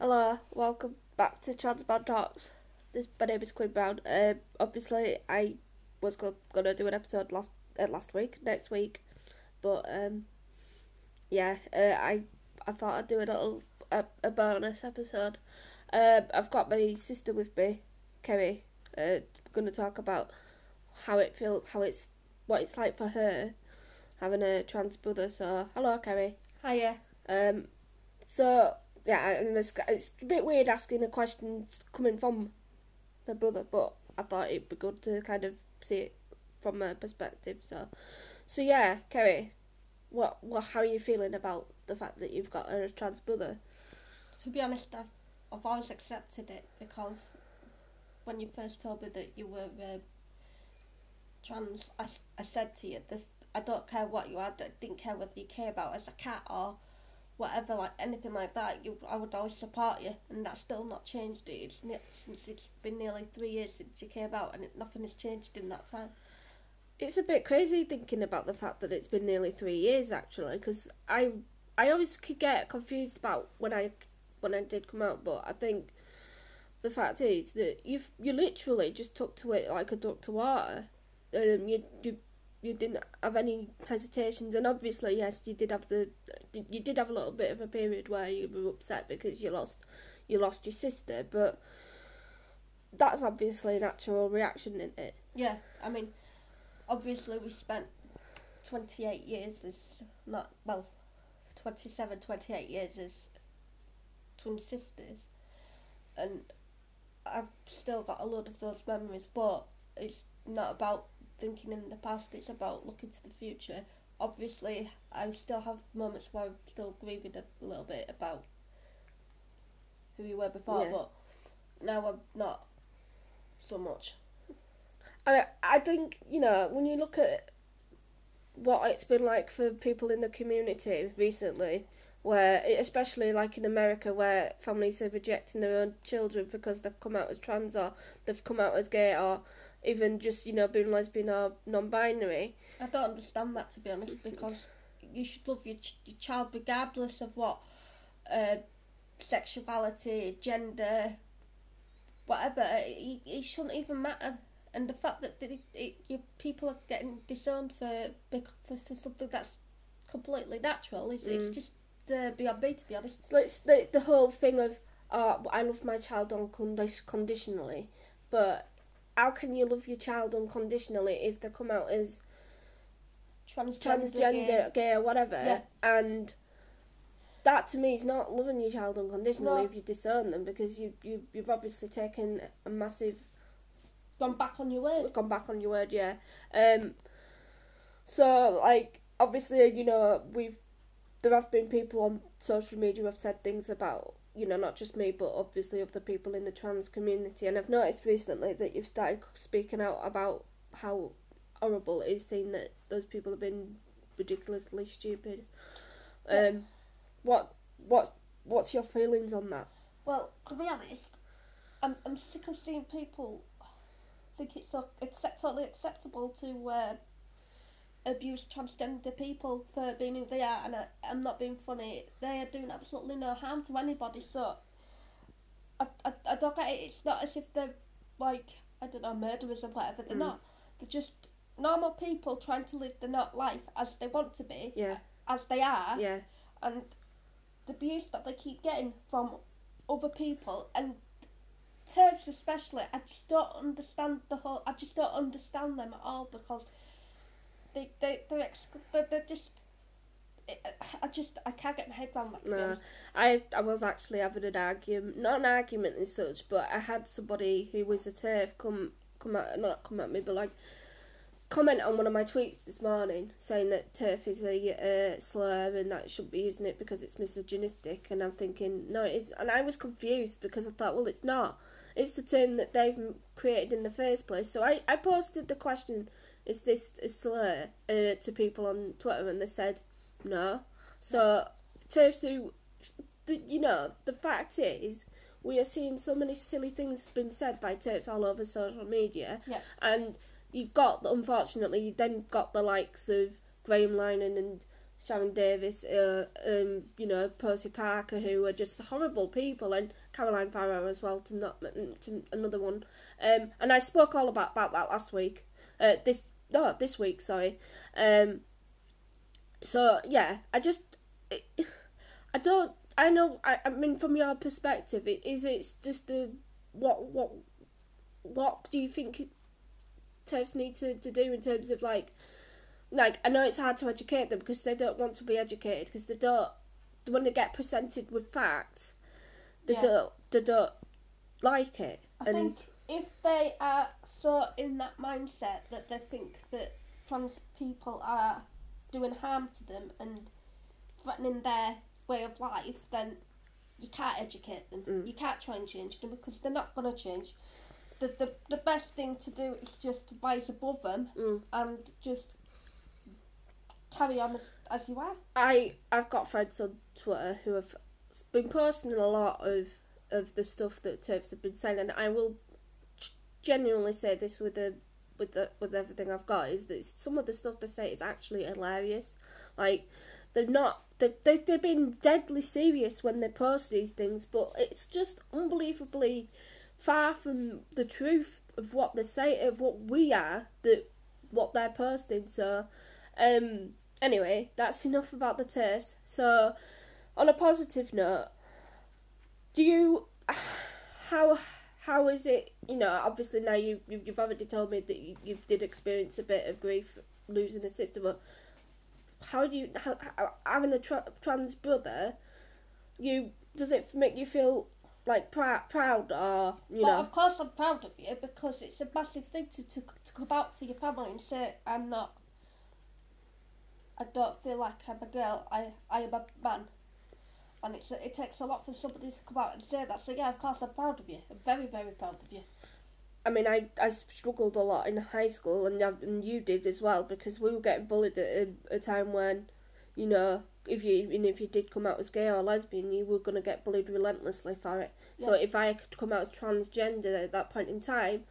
Hello, welcome back to Trans Man Talks. This my name is Quinn Brown. Um, obviously, I was go- gonna do an episode last uh, last week, next week, but um, yeah, uh, I I thought I'd do a little a, a bonus episode. Um, I've got my sister with me, Kerry. Uh, gonna talk about how it feel, how it's what it's like for her having a trans brother. So, hello, Kerry. Hiya. Um, so yeah, and it's, it's a bit weird asking a question coming from the brother, but I thought it'd be good to kind of see it from a perspective. So, so yeah, Kerry, what, what, how are you feeling about the fact that you've got a trans brother? To be honest, I've, I've always accepted it because when you first told me that you were uh, trans, I, I said to you, this, I don't care what you had, I didn't care whether you care about as a cat or whatever, like anything like that, you, I would always support you, and that's still not changed. It's since it's been nearly three years since you came out, and it, nothing has changed in that time. It's a bit crazy thinking about the fact that it's been nearly three years actually, because I I always could get confused about when I when I did come out, but I think the fact is that you you literally just took to it like a duck to water. Um, you you you didn't have any hesitations, and obviously yes, you did have the you did have a little bit of a period where you were upset because you lost you lost your sister, but that's obviously a natural reaction, isn't it? Yeah, I mean, obviously we spent 28 years as not, well, 27, 28 years as twin sisters, and I've still got a lot of those memories, but it's not about thinking in the past, it's about looking to the future. Obviously, I still have moments where I'm still grieving a little bit about who we were before, Yeah. but now I'm not so much. I I think you know when you look at what it's been like for people in the community recently, where especially like in America, where families are rejecting their own children because they've come out as trans or they've come out as gay or even just you know being lesbian or non-binary. I don't understand that to be honest because you should love your, ch- your child regardless of what uh, sexuality, gender, whatever. It, it shouldn't even matter. And the fact that it, it, you, people are getting disowned for, for for something that's completely natural is it's Mm. just uh, beyond me to be honest. So it's the the whole thing of uh, I love my child unconditionally, but how can you love your child unconditionally if they come out as Transgender, transgender, gay. gay, or whatever, Yeah. and that to me is not loving your child unconditionally No. if you disown them because you you you've obviously taken a massive gone back on your word. gone back on your word, yeah. Um, so like obviously you know we've there have been people on social media have said things about you know not just me but obviously other people in the trans community and I've noticed recently that you've started speaking out about how horrible it is seeing that those people have been ridiculously stupid. Yeah. Um, what what what's your feelings on that? Well, to be honest, I'm I'm sick of seeing people think it's so accept, totally acceptable to uh, abuse transgender people for being who they are, and I, I'm not being funny. They are doing absolutely no harm to anybody. So I, I, I don't get it. It's not as if they're like I don't know murderers or whatever. They're Mm. not. They're just normal people trying to live the not life as they want to be, Yeah, as they are yeah, and the abuse that they keep getting from other people and TERFs especially, I just don't understand the whole. I just don't understand them at all because they they they're ex- they're, they're just. I just I can't get my head around that. To No. I I was actually having an argument, not an argument as such, but I had somebody who was a TERF come come at not come at me, but like comment on one of my tweets this morning saying that TERF is a uh, slur and that I shouldn't be using it because it's misogynistic, and I'm thinking no, it is, and I was confused because I thought, well, it's not. It's the term that they've created in the first place. So I, I posted the question, is this a slur, uh, to people on Twitter, and they said no. So the, you know, the fact is, we are seeing so many silly things being said by TERFs all over social media. Yeah. And you've got, unfortunately, you then got the likes of Graham Linehan and Sharron Davies, uh, um, you know, Posie Parker, who are just horrible people, and Caroline Farrow as well, to not to another one. Um, and I spoke all about, about that last week. Uh, this no, this week, sorry. Um, so yeah, I just, it, I don't, I know. I, I mean, from your perspective, it, is it just the what what what do you think TERFs need to, to do in terms of like like I know it's hard to educate them because they don't want to be educated because they don't when they get presented with facts they Yeah. don't they don't like it I and think if they are so in that mindset that they think that trans people are doing harm to them and threatening their way of life, then you can't educate them. Mm. You can't try and change them because they're not going to change. The, the, the best thing to do is just rise above them mm, and just carry on as, as you are. I I've got friends on Twitter who have been posting a lot of of the stuff that TERFs have been saying and I will genuinely say this with the with the with everything I've got is that some of the stuff they say is actually hilarious. Like they're not they they they've been deadly serious when they post these things, but it's just unbelievably far from the truth of what they say of what we are that what they're posting. So um anyway, that's enough about the TERFs. So on a positive note, do you how how is it you know obviously now you you've, you've already told me that you, you did experience a bit of grief losing a sister but how do you how, how, having a tra- trans brother you does it make you feel like prou- proud or you well, know of course I'm proud of you because it's a massive thing to, to, to come out to your family and say, I'm not, I don't feel like I'm a girl, I, I am a man. And it's it takes a lot for somebody to come out and say that. So yeah, of course I'm proud of you. I'm very, very proud of you. I mean, I, I struggled a lot in high school, and, and you did as well, because we were getting bullied at a, a time when, you know, if you even if you did come out as gay or lesbian, you were gonna get bullied relentlessly for it. So if I could come out as transgender at that point in time,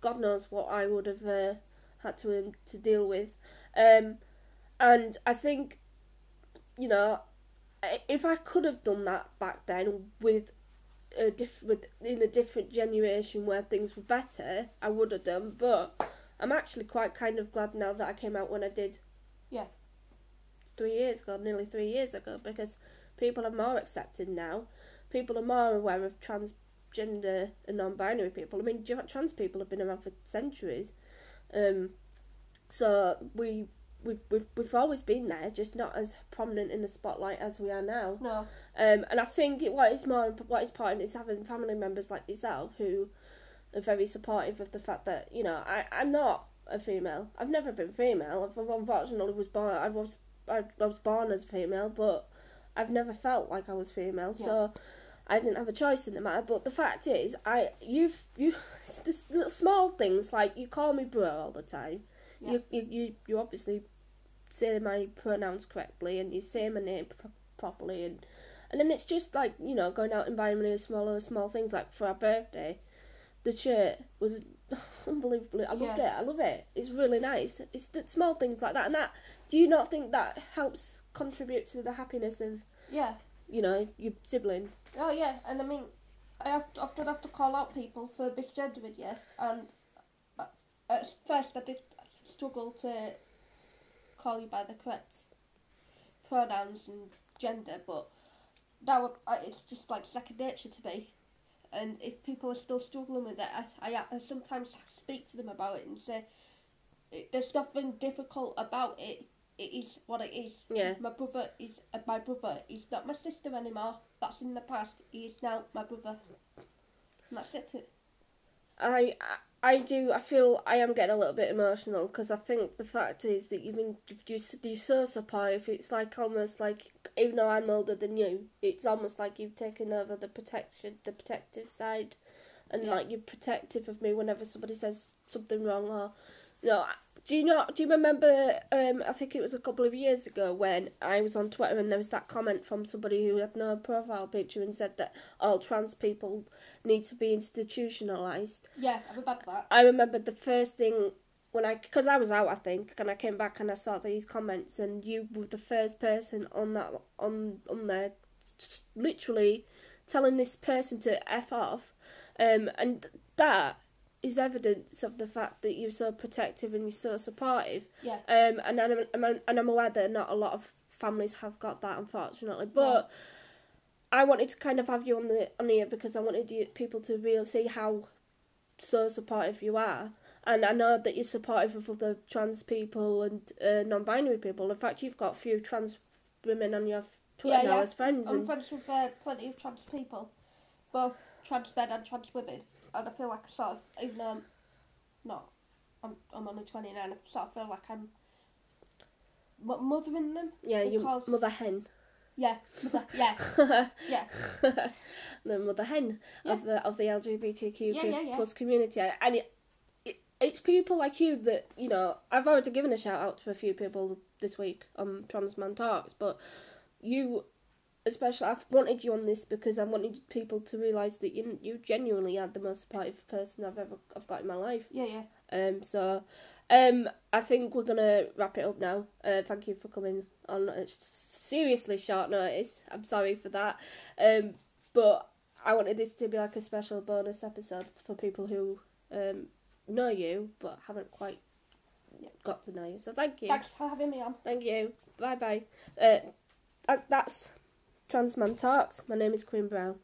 God knows what I would have uh, had to um, to deal with. Um, and I think, you know, if I could have done that back then with a diff- with in a different generation where things were better, I would have done. But I'm actually quite kind of glad now that I came out when I did. Yeah. Three years ago, nearly three years ago, because people are more accepted now. People are more aware of transgender and non-binary people. I mean, trans people have been around for centuries. Um, so we we've, we've we've always been there, just not as prominent in the spotlight as we are now. No. Um, and I think it, what is more what is important is having family members like yourself who are very supportive of the fact that you know I I'm not a female. I've never been female. I've unfortunately was born. I was I, I was born as a female, but I've never felt like I was female. So. I didn't have a choice in the matter, but the fact is, I you've you little small things like you call me bro all the time. Yeah. You, you you obviously say my pronouns correctly and you say my name pro- properly and and then it's just like you know going out and buying me smaller small things like for our birthday the shirt was unbelievably i loved Yeah. it i love it it's really nice it's the small things like that and that do you not think that helps contribute to the happiness of Yeah. you know your sibling Oh yeah, and I mean, I have to, often have to call out people for misgendering you, and uh, at first I did struggle to call you by the correct pronouns and gender, but now it's just like second nature to me. And if people are still struggling with it, I, I, I sometimes speak to them about it and say, "It- "There's nothing difficult about it. It is what it is. Yeah. My brother is uh, my brother. He's not my sister anymore. That's in the past. He is now my brother. And that's it. I, I do. I feel I am getting a little bit emotional because I think the fact is that you've been you you're so supportive. It's like almost like even though I'm older than you, it's almost like you've taken over the protection, the protective side, and Yeah. like you're protective of me whenever somebody says something wrong or. You know, do you not? Do you remember? Um, I think it was a couple of years ago when I was on Twitter and there was that comment from somebody who had no profile picture and said that all trans people need to be institutionalized. Yeah, I remember that. I remember the first thing when I because I was out, I think, and I came back and I saw these comments, and you were the first person on that on on there, literally telling this person to f off, um, and that is evidence of the fact that you're so protective and you're so supportive. Yeah. Um, and I'm, I'm and I'm aware that not a lot of families have got that, unfortunately, but. I wanted to kind of have you on the on here because I wanted you, people to really see how so supportive you are, and I know that you're supportive of other trans people and uh, non-binary people. In fact, you've got a few trans women on your Twitter Yeah, now yeah. as friends, I'm and friends with uh, plenty of trans people, both trans men and trans women, and I feel like I sort of, even though I'm not, I'm, I'm only 29, I sort of feel like I'm mo- mothering them. yeah, your mother hen, Yeah, mother, yeah, yeah. the mother hen of the of the LGBTQ Yeah, plus, yeah, yeah. plus community, and it, it, it's people like you that you know. I've already given a shout out to a few people this week on Trans Man Talks, but you especially I've wanted you on this because I wanted people to realise that you you genuinely are the most supportive person I've ever I've got in my life. Yeah, yeah. Um, so um, I think we're gonna wrap it up now. Uh, thank you for coming on a seriously short notice. I'm sorry for that. Um, but I wanted this to be like a special bonus episode for people who um know you but haven't quite got to know you. So thank you. Thanks for having me on. Thank you. Bye bye. Uh, that's Transman Talks. My name is Quinn Brown.